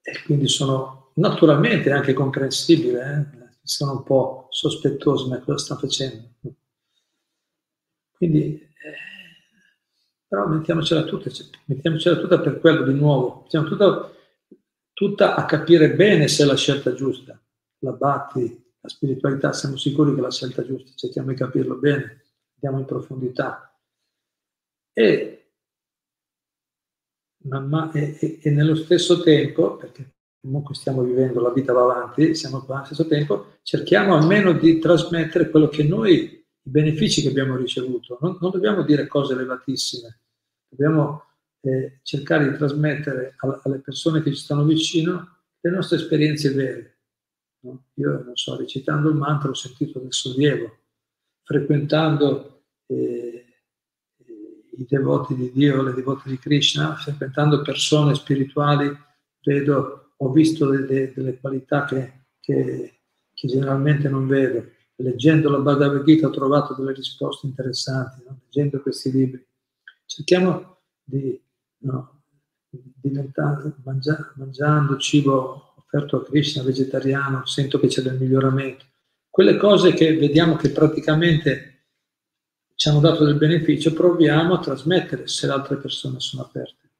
E quindi sono naturalmente anche comprensibile, eh? sono un po' sospettosi, ma cosa sta facendo? Quindi, eh, però mettiamocela tutta, cioè, mettiamocela tutta per quello di nuovo, mettiamo tutta, tutta a capire bene se è la scelta giusta, la batti, la spiritualità, siamo sicuri che è la scelta giusta, cerchiamo di capirlo bene andiamo in profondità. E, ma, e, e, nello stesso tempo, perché comunque stiamo vivendo, la vita va avanti, siamo qua allo stesso tempo, cerchiamo almeno di trasmettere quello che noi i benefici che abbiamo ricevuto. Non, non dobbiamo dire cose elevatissime, dobbiamo eh, cercare di trasmettere a, alle persone che ci stanno vicino le nostre esperienze vere. No? Io non so, recitando il mantra ho sentito del sollievo, frequentando eh, i devoti di Dio, le devote di Krishna, frequentando persone spirituali, vedo, ho visto delle, delle qualità che, che, che generalmente non vedo leggendo la Bhagavad Gita ho trovato delle risposte interessanti, no? leggendo questi libri. Cerchiamo di, no, diventare, mangia, mangiando cibo offerto a Krishna, vegetariano, sento che c'è del miglioramento. Quelle cose che vediamo che praticamente ci hanno dato del beneficio, proviamo a trasmettere se le altre persone sono aperte.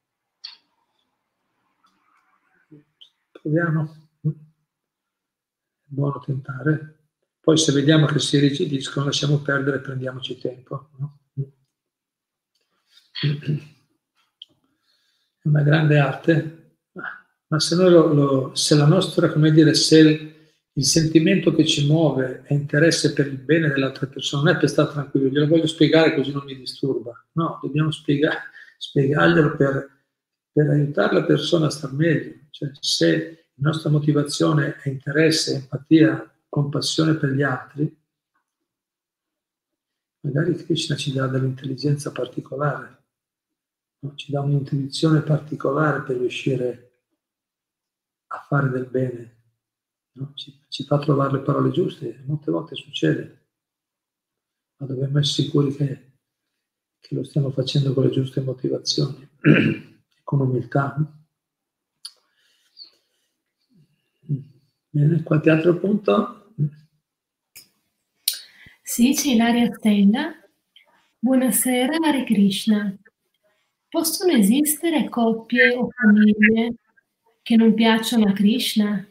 Proviamo. È buono tentare. Poi se vediamo che si rigidiscono, lasciamo perdere e prendiamoci tempo. No? È una grande arte, ma se, lo, lo, se la nostra, come dire, se il, il, sentimento che ci muove è interesse per il bene delle altre persone, non è per stare tranquillo, glielo voglio spiegare così non mi disturba. No, dobbiamo spiegare, spiegarglielo per, per aiutare la persona a star meglio. Cioè, se la nostra motivazione è interesse, empatia, compassione per gli altri, magari Krishna ci dà dell'intelligenza particolare, no? ci dà un'intuizione particolare per riuscire a fare del bene, no? ci, ci, fa trovare le parole giuste, molte volte succede, ma dobbiamo essere sicuri che, che lo stiamo facendo con le giuste motivazioni, con umiltà. Bene, qualche altro punto? Sì, c'è Ilaria Stella. Buonasera, Hare Krishna. Possono esistere coppie o famiglie che non piacciono a Krishna?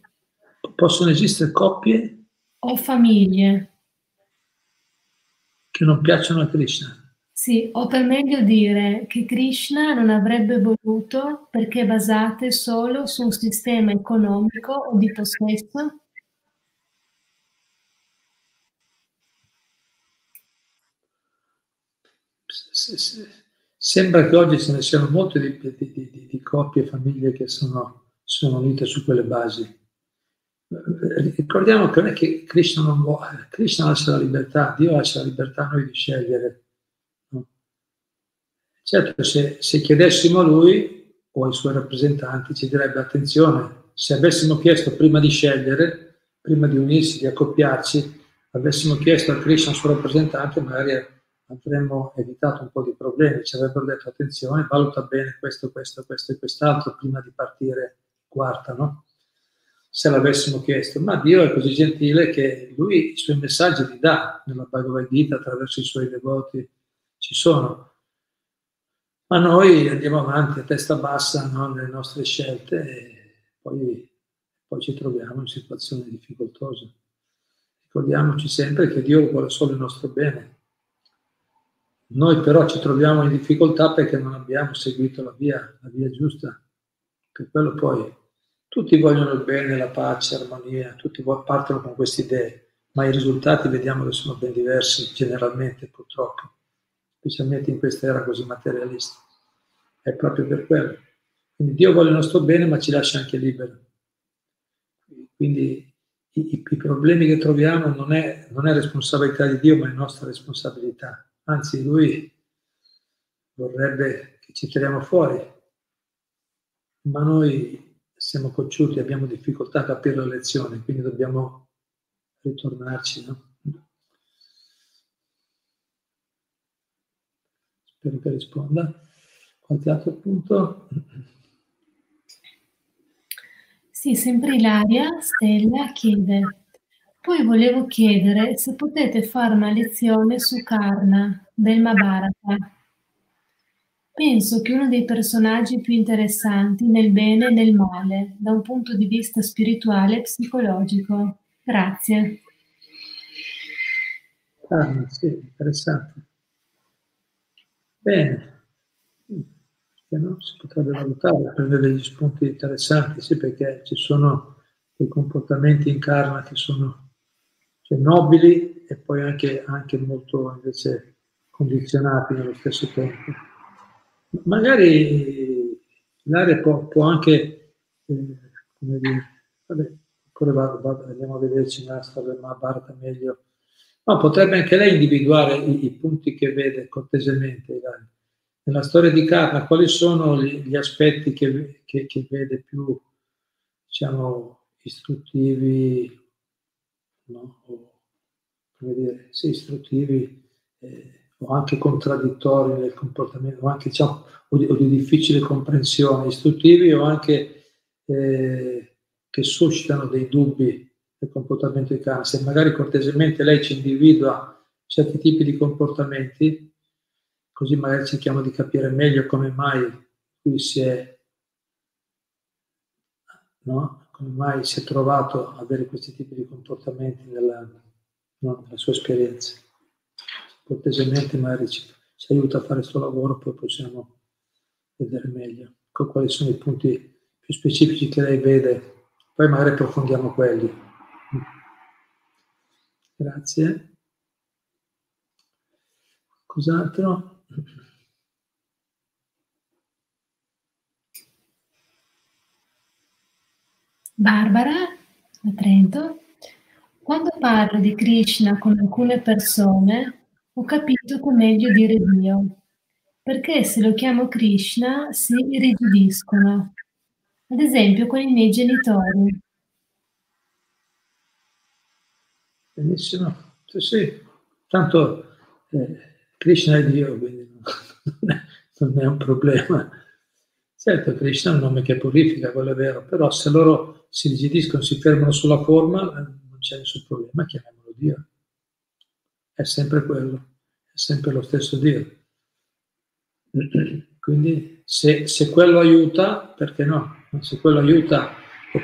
Possono esistere coppie o famiglie che non piacciono a Krishna? Sì, o per meglio dire che Krishna non avrebbe voluto perché basate solo su un sistema economico o di possesso? Sembra che oggi ce ne siano molte di, di, di, di coppie e famiglie che sono, sono, unite su quelle basi. Ricordiamo che non è che Krishna non vuole, Krishna lascia la libertà, Dio lascia la libertà a noi di scegliere. Certo, se, se chiedessimo a lui o ai suoi rappresentanti ci direbbe attenzione, se avessimo chiesto prima di scegliere, prima di unirsi, di accoppiarci, avessimo chiesto a Krishna, il suo rappresentante, magari avremmo evitato un po' di problemi, ci avrebbero detto attenzione, valuta bene questo, questo, questo e quest'altro prima di partire quarta, no? Se l'avessimo chiesto, ma Dio è così gentile che lui i suoi messaggi li dà nella Bhagavad Gita attraverso i suoi devoti, ci sono. Ma noi andiamo avanti a testa bassa no? nelle nostre scelte e poi, poi ci troviamo in situazioni difficoltose. Ricordiamoci sempre che Dio vuole solo il nostro bene noi però ci troviamo in difficoltà perché non abbiamo seguito la via, la via giusta. Per quello poi tutti vogliono il bene, la pace, l'armonia, tutti partono con queste idee, ma i risultati vediamo che sono ben diversi generalmente purtroppo, specialmente in questa era così materialista. È proprio per quello. Quindi Dio vuole il nostro bene ma ci lascia anche libero. Quindi i, i, i problemi che troviamo non è, non è responsabilità di Dio ma è nostra responsabilità anzi lui vorrebbe che ci tiriamo fuori, ma noi siamo cocciuti, abbiamo difficoltà a capire la lezione, quindi dobbiamo ritornarci. No? Spero che risponda. Qualche altro punto? Sì, sempre Ilaria Stella chiede poi volevo chiedere se potete fare una lezione su Karna del Mahabharata. Penso che uno dei personaggi più interessanti nel bene e nel male, da un punto di vista spirituale e psicologico. Grazie. Ah, sì, interessante. Bene, no, si potrebbe valutare, prendere degli spunti interessanti, sì, perché ci sono dei comportamenti in karma che sono nobili e poi anche, anche molto invece condizionati nello stesso tempo. Magari l'area può, può anche, eh, come dire, vabbè, ancora vado, vado, andiamo a vederci nella storia del Mahabharata meglio. No, potrebbe anche lei individuare i, i punti che vede cortesemente. Dai. Nella storia di Karna, quali sono gli, gli aspetti che, che, che, vede più, diciamo, istruttivi, no? o, come dire, sì, istruttivi, eh, o anche contraddittori nel comportamento, o anche diciamo, o di, o di difficile comprensione, istruttivi o anche eh, che suscitano dei dubbi nel comportamento di Khan. Se magari cortesemente lei ci individua certi tipi di comportamenti, così magari cerchiamo di capire meglio come mai qui si è, no? Come mai si è trovato ad avere questi tipi di comportamenti nella, no? nella sua esperienza cortesemente magari ci, ci aiuta a fare questo lavoro, poi possiamo vedere meglio quali sono i punti più specifici che lei vede, poi magari approfondiamo quelli. Grazie. Cos'altro? Barbara, da Trento. Quando parlo di Krishna con alcune persone, ho capito che è meglio dire Dio, perché se lo chiamo Krishna si irrigidiscono, ad esempio con i miei genitori. Benissimo, sì, sì. Tanto eh, Krishna è Dio, quindi non è un problema. Certo, Krishna è un nome che purifica, quello è vero, però se loro si rigidiscono, si fermano sulla forma, non c'è nessun problema, chiamiamolo Dio è sempre quello, è sempre lo stesso Dio. Quindi se, se quello aiuta, perché no? Se quello aiuta,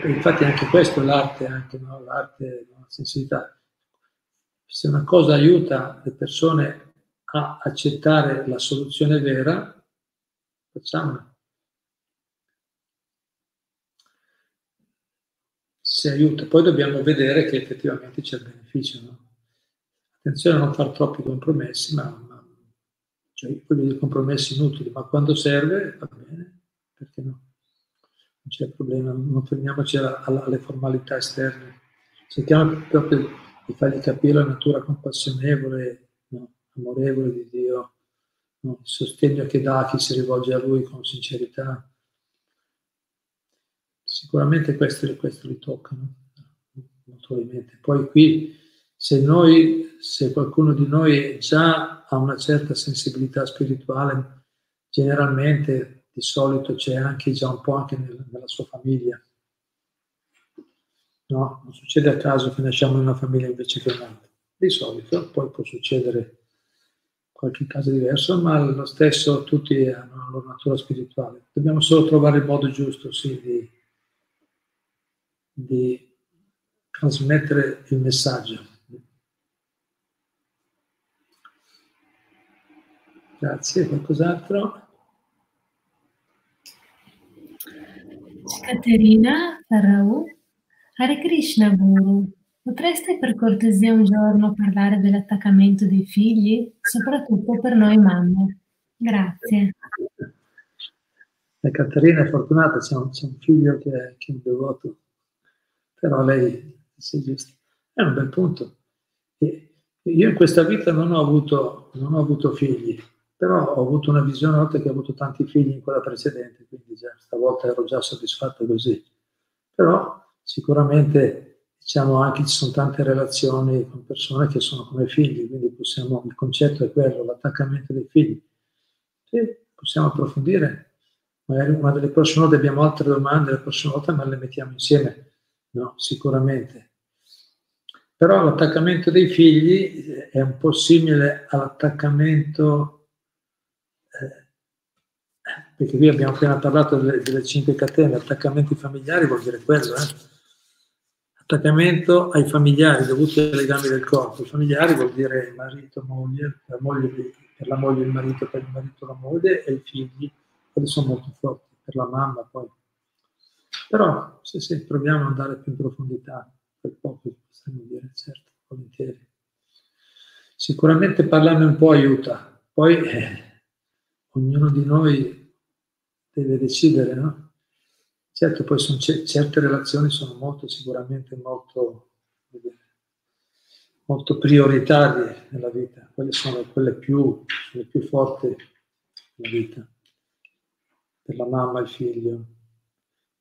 infatti anche questo è l'arte, anche, no? l'arte, no? la sensibilità. Se una cosa aiuta le persone a accettare la soluzione vera, facciamola. Se aiuta, poi dobbiamo vedere che effettivamente c'è il beneficio, no? Attenzione a non fare troppi compromessi, ma, ma cioè, voglio dire compromessi inutili, ma quando serve va bene, perché no? Non c'è problema, non fermiamoci alla, alla, alle formalità esterne. Cerchiamo proprio di fargli capire la natura compassionevole, no? amorevole di Dio, no? il sostegno che dà a chi si rivolge a Lui con sincerità. Sicuramente questo, questo li toccano, notoriamente. Poi qui se noi, se qualcuno di noi già ha una certa sensibilità spirituale, generalmente di solito c'è anche già un po' anche nel, nella sua famiglia. No, non succede a caso che nasciamo in una famiglia invece che in un'altra. Di solito, poi può succedere qualche caso diverso, ma lo stesso tutti hanno la loro natura spirituale. Dobbiamo solo trovare il modo giusto, sì, di, di trasmettere il messaggio. Grazie, qualcos'altro? Caterina Farau, Hare Krishna Guru, potreste per cortesia un giorno parlare dell'attaccamento dei figli, soprattutto per noi mamme? Grazie. La Caterina è fortunata, c'è un, c'è un figlio che è, che è, un devoto, però lei, sì, giusto, è un bel punto. Io in questa vita non ho avuto, non ho avuto figli, però ho avuto una visione una volta che ho avuto tanti figli in quella precedente, quindi già, stavolta ero già soddisfatto così. Però sicuramente diciamo anche ci sono tante relazioni con persone che sono come figli, quindi possiamo, il concetto è quello, l'attaccamento dei figli. Sì, possiamo approfondire. Magari una delle prossime volte abbiamo altre domande, la prossima volta me le mettiamo insieme. No, sicuramente. Però l'attaccamento dei figli è un po' simile all'attaccamento perché qui abbiamo appena parlato delle, delle cinque catene, attaccamenti familiari vuol dire quello, eh? attaccamento ai familiari dovuti ai legami del corpo, familiari vuol dire marito, moglie, la moglie per la moglie il marito, per il marito la moglie e i figli, quelli sono molto forti, per la mamma poi. Però se, se proviamo ad andare più in profondità, per poco possiamo dire, certo, volentieri. Sicuramente parlarne un po' aiuta, poi eh, ognuno di noi deve decidere, no? Certo, poi sono, certe relazioni sono molto, sicuramente molto, molto prioritarie nella vita, quelle sono quelle più, le più forti nella vita, per la mamma e il figlio,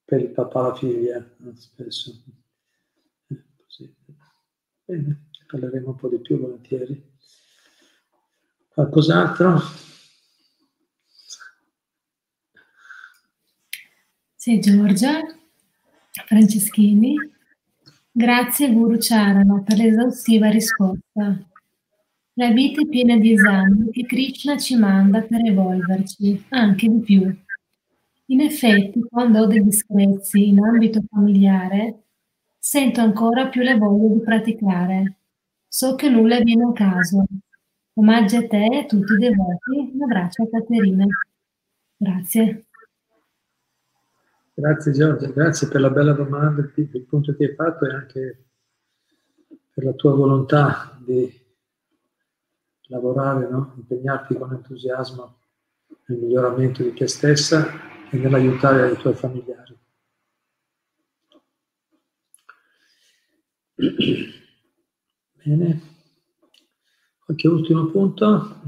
per il papà la figlia, spesso. Eh, così. Bene parleremo un po' di più volentieri. Qualcos'altro? Sì, Giorgia Franceschini. Grazie Guru Charana per l'esaustiva risposta. La vita è piena di esami che Krishna ci manda per evolverci, anche di più. In effetti, quando ho dei disprezzi in ambito familiare, sento ancora più la voglia di praticare. So che nulla viene a caso. Omaggi a te e a tutti i devoti. Un abbraccio a Caterina. Grazie. Grazie Giorgia, grazie per la bella domanda, per il punto che hai fatto e anche per la tua volontà di lavorare, no? impegnarti con entusiasmo nel miglioramento di te stessa e nell'aiutare i tuoi familiari. Bene. Qualche ultimo punto?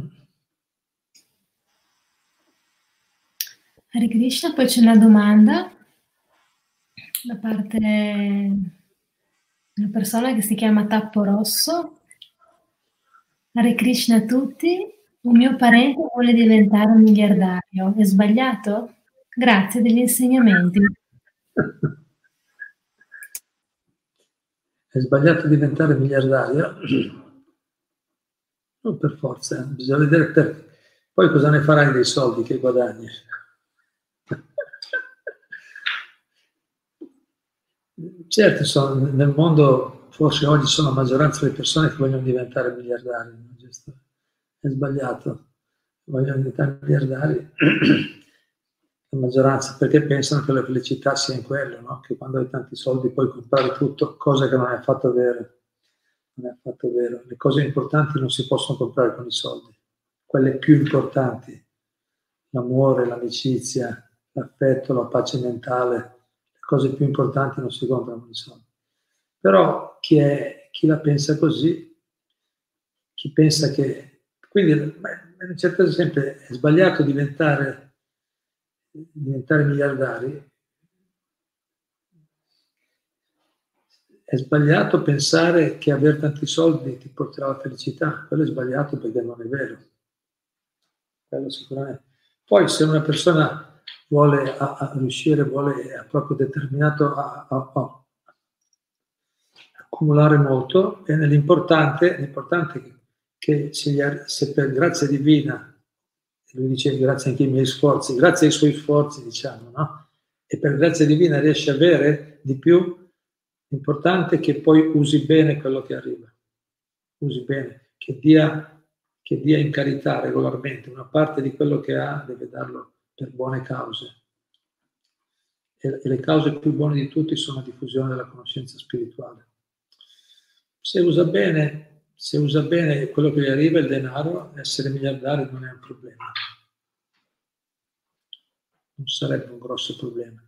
Hare Krishna, poi c'è una domanda da parte di una persona che si chiama Tappo Rosso. Hare Krishna a tutti. Un mio parente vuole diventare un miliardario. È sbagliato? Grazie degli insegnamenti. È sbagliato diventare miliardario? Non per forza, bisogna vedere per... poi cosa ne farai dei soldi che guadagni. Certo, sono, nel mondo forse oggi sono la maggioranza delle persone che vogliono diventare miliardari, è sbagliato, vogliono diventare miliardari la maggioranza, perché pensano che la felicità sia in quello, no? che quando hai tanti soldi puoi comprare tutto, cosa che non è affatto vero. Non è affatto vero. Le cose importanti non si possono comprare con i soldi, quelle più importanti, l'amore, l'amicizia, l'affetto, la pace mentale, le cose più importanti non si comprano con i soldi. Però chi, è, chi la pensa così, chi pensa che... Quindi, in un certo senso, è sbagliato diventare diventare miliardari, è sbagliato pensare che avere tanti soldi ti porterà alla felicità, quello è sbagliato perché non è vero. Quello sicuramente. Poi se una persona vuole a, a riuscire, vuole, è proprio determinato a, a, accumulare molto, e l'importante, l'importante è che se, se per grazia divina lui dice grazie anche ai miei sforzi, grazie ai suoi sforzi, diciamo, no? E per grazia divina riesce a avere di più, l'importante che poi usi bene quello che arriva, usi bene, che dia, che dia in carità regolarmente, una parte di quello che ha deve darlo per buone cause. E, e le cause più buone di tutti sono la diffusione della conoscenza spirituale. Se usa bene, se usa bene quello che gli arriva, il denaro, essere miliardario non è un problema. Non sarebbe un grosso problema.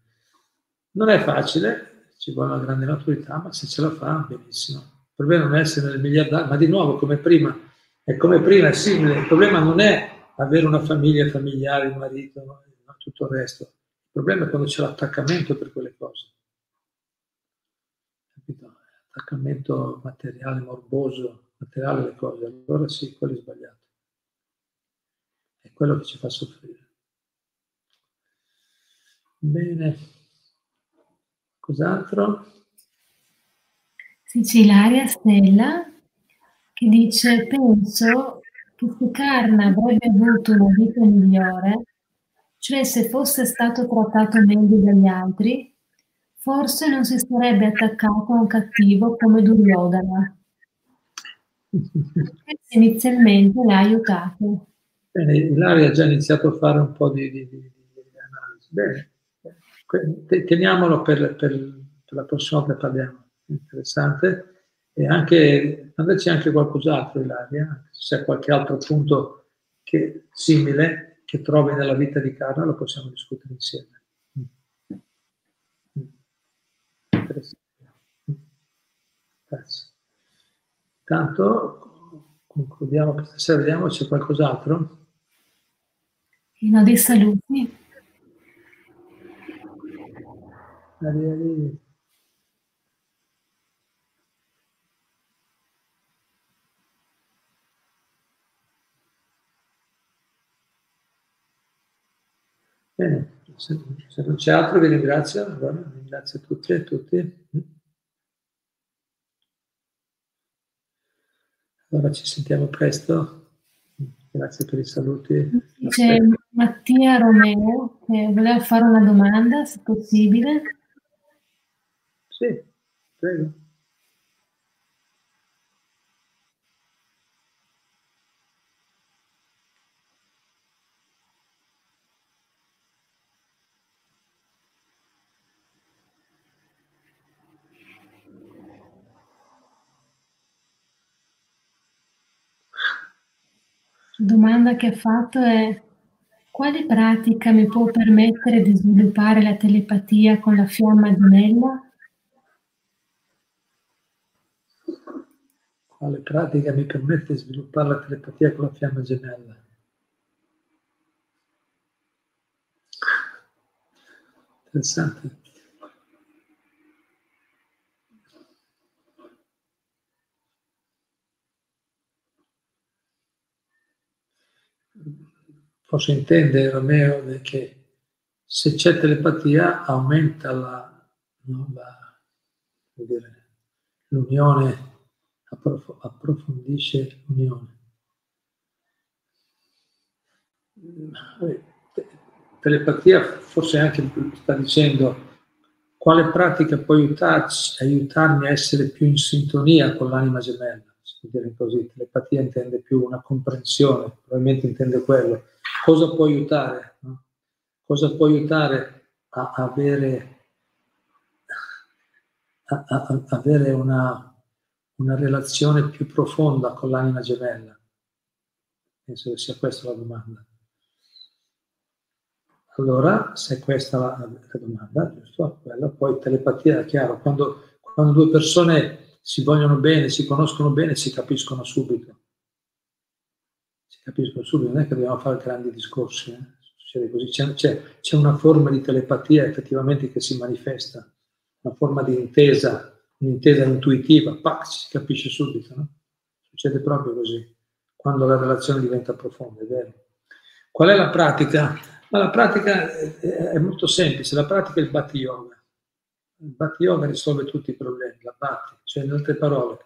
Non è facile, ci vuole una grande maturità, ma se ce la fa, benissimo. Il problema non è essere miliardario, ma di nuovo, come prima, è come prima, è simile. Il problema non è avere una famiglia familiare, un marito, no, tutto il resto. Il problema è quando c'è l'attaccamento per quelle cose. Capito? Attaccamento materiale, morboso, materiale le cose, allora sì, quello è sbagliato. È quello che ci fa soffrire. Bene. Cos'altro? Sì, c'è Ilaria Stella che dice, penso che se Karna avrebbe avuto una vita migliore, cioè se fosse stato trattato meglio dagli altri, forse non si sarebbe attaccato a un cattivo come Duryodhana inizialmente l'ha aiutato. Bene, Ilaria ha già iniziato a fare un po' di, di, di, di analisi. Bene, teniamolo per, per, per, la prossima volta che parliamo. Interessante. E anche, mandaci anche qualcos'altro, Ilaria, se c'è qualche altro punto che, simile che trovi nella vita di Carla, lo possiamo discutere insieme. Grazie. Tanto concludiamo questa sera, vediamo se c'è qualcos'altro. Fino dei saluti. Arrivederci. Bene, se, se, non c'è altro vi ringrazio, allora ringrazio tutti e tutti. Allora ci sentiamo presto. Grazie per i saluti. C'è Mattia Romeo che voleva fare una domanda, se possibile. Sì, prego. Domanda che ha fatto è quale pratica mi può permettere di sviluppare la telepatia con la fiamma gemella? Quale pratica mi permette di sviluppare la telepatia con la fiamma gemella? Interessante. Forse intende Romeo che se c'è telepatia aumenta la, no, la, dire, l'unione, approf- approfondisce l'unione. Telepatia forse anche sta dicendo quale pratica può aiutarci, aiutarmi a essere più in sintonia con l'anima gemella dire così, telepatia intende più una comprensione, probabilmente intende quello. Cosa può aiutare? No? Cosa può aiutare a avere, a, a, a avere una, una relazione più profonda con l'anima gemella? Penso che sia questa la domanda. Allora, se questa è la, la domanda, giusto? Quella, poi telepatia è chiaro, quando, quando due persone si vogliono bene, si conoscono bene, si capiscono subito. Si capiscono subito, non è che dobbiamo fare grandi discorsi, eh? succede così. C'è, c'è, c'è, una forma di telepatia effettivamente che si manifesta, una forma di intesa, un'intesa intuitiva, pac, si capisce subito, no? Succede proprio così, quando la relazione diventa profonda, è vero. Qual è la pratica? Ma la pratica è molto semplice, la pratica è il Bhatti Yoga. Il Bhatti Yoga risolve tutti i problemi, la Bhatti, cioè in altre parole,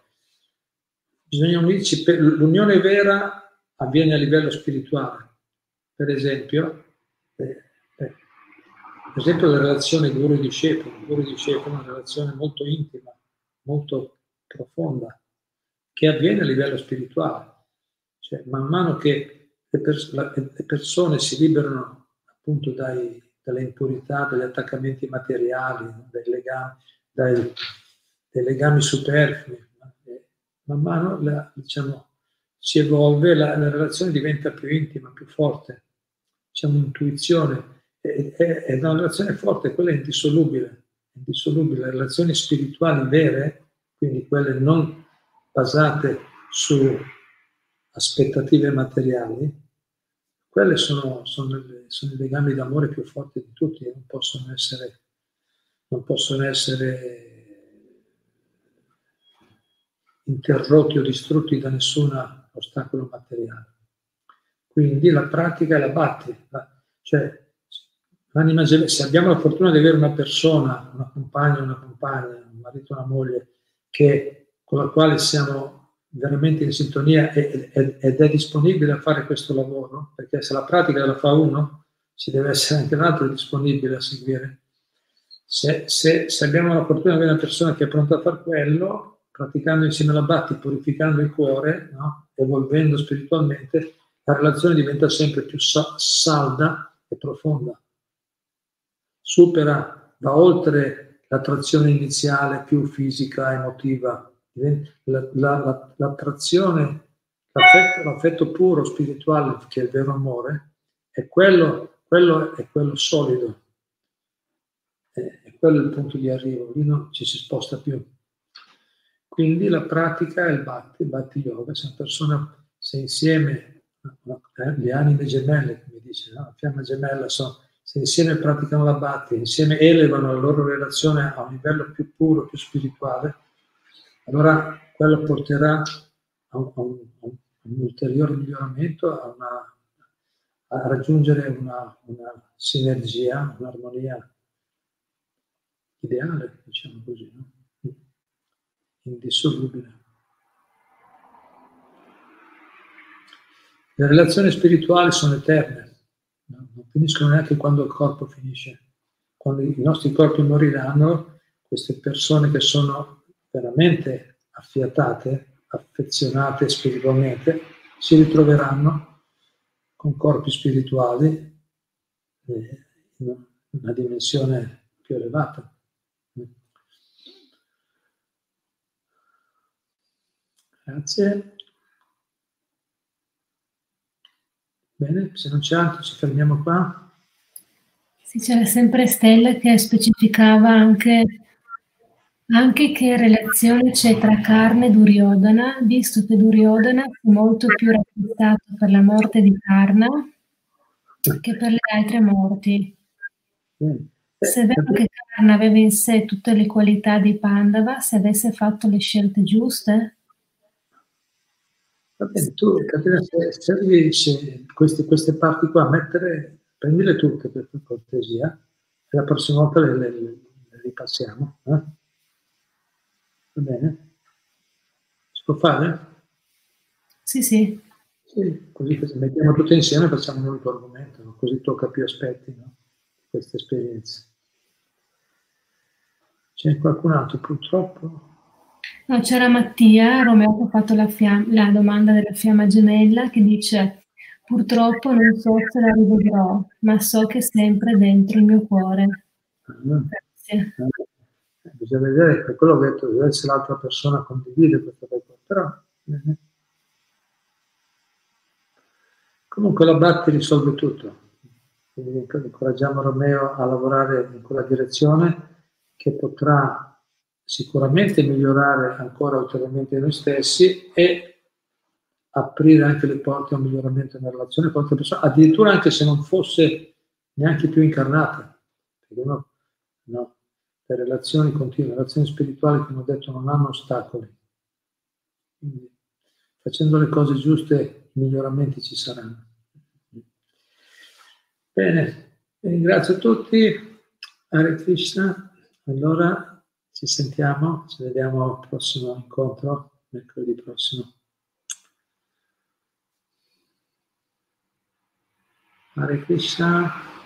bisogna unirci, per, l'unione vera avviene a livello spirituale. Per esempio, eh, eh, per esempio la relazione guru-discepolo, guru-discepolo è una relazione molto intima, molto profonda, che avviene a livello spirituale. Cioè, man mano che le, pers- le persone si liberano appunto dai, dalle impurità, dagli attaccamenti materiali, dai legami, dai, dai legami superflui. Man mano la, diciamo, si evolve, la, la, relazione diventa più intima, più forte. C'è un'intuizione, è, una relazione forte, quella è indissolubile, indissolubile. Le relazioni spirituali vere, quindi quelle non basate su aspettative materiali, quelle sono, sono, sono, i legami d'amore più forti di tutti e non possono essere, non possono essere interrotti o distrutti da nessun ostacolo materiale. Quindi la pratica è la batti, cioè l'anima se abbiamo la fortuna di avere una persona, una compagna, una compagna, un marito, una moglie, che, con la quale siamo veramente in sintonia ed è disponibile a fare questo lavoro, perché se la pratica la fa uno, ci deve essere anche un altro disponibile a seguire. Se, se, se abbiamo la fortuna di avere una persona che è pronta a fare quello, praticando insieme alla Batti, purificando il cuore, no? evolvendo spiritualmente, la relazione diventa sempre più sa- salda e profonda. Supera, va oltre l'attrazione iniziale più fisica, emotiva, la, la, l'attrazione, l'affetto, l'affetto, puro spirituale che è il vero amore, è quello, quello, è quello solido, è, è quello il punto di arrivo, lì non ci si sposta più. Quindi la pratica è il bhakti, il bhakti yoga, se una persona, se insieme, eh, le anime gemelle, come dice, no? la fiamma gemella, sono, se insieme praticano la bhakti, insieme elevano la loro relazione a un livello più puro, più spirituale, allora quello porterà a un, a un, a un ulteriore miglioramento, a, una, a raggiungere una, una, sinergia, un'armonia ideale, diciamo così. No? Indissolubile. Le relazioni spirituali sono eterne, non finiscono neanche quando il corpo finisce. Quando i nostri corpi moriranno, queste persone che sono veramente affiatate, affezionate spiritualmente, si ritroveranno con corpi spirituali in una dimensione più elevata. Grazie. Bene, se non c'è altro ci fermiamo qua. Sì, c'era sempre Stella che specificava anche, anche che relazione c'è tra Karna e Duryodhana, visto che Duryodhana fu molto più rappresentato per la morte di Karna che per le altre morti. Bene. Se è vero che Karna aveva in sé tutte le qualità di Pandava, se avesse fatto le scelte giuste? Va bene, tu Caterina, se, se riesci queste, queste, parti qua, mettere, prendile tutte per, cortesia e la prossima volta le, le, le ripassiamo. Eh? Va bene? Si può fare? Sì, sì. Sì, così mettiamo tutte insieme e facciamo un unico argomento, no? così tocca più aspetti no? di queste esperienze. C'è qualcun altro purtroppo? No, c'era Mattia, Romeo che ha fatto la, fiam- la domanda della fiamma gemella che dice purtroppo non so se la rivedrò, ma so che è sempre dentro il mio cuore. Grazie. Eh, bisogna vedere, per quello che ho detto, vedere se l'altra persona condivide questa cosa, però... Eh. Comunque la Batti risolve tutto, quindi incoraggiamo Romeo a lavorare in quella direzione che potrà sicuramente migliorare ancora ulteriormente noi stessi e aprire anche le porte a un miglioramento nella relazione con altre persone, addirittura anche se non fosse neanche più incarnata, perché uno, no, le relazioni continue, le relazioni spirituali, come ho detto, non hanno ostacoli. Quindi, facendo le cose giuste, i miglioramenti ci saranno. Bene, ringrazio tutti. Hare Krishna. Allora, ci sentiamo, ci vediamo al prossimo incontro, mercoledì prossimo. Hare Krishna.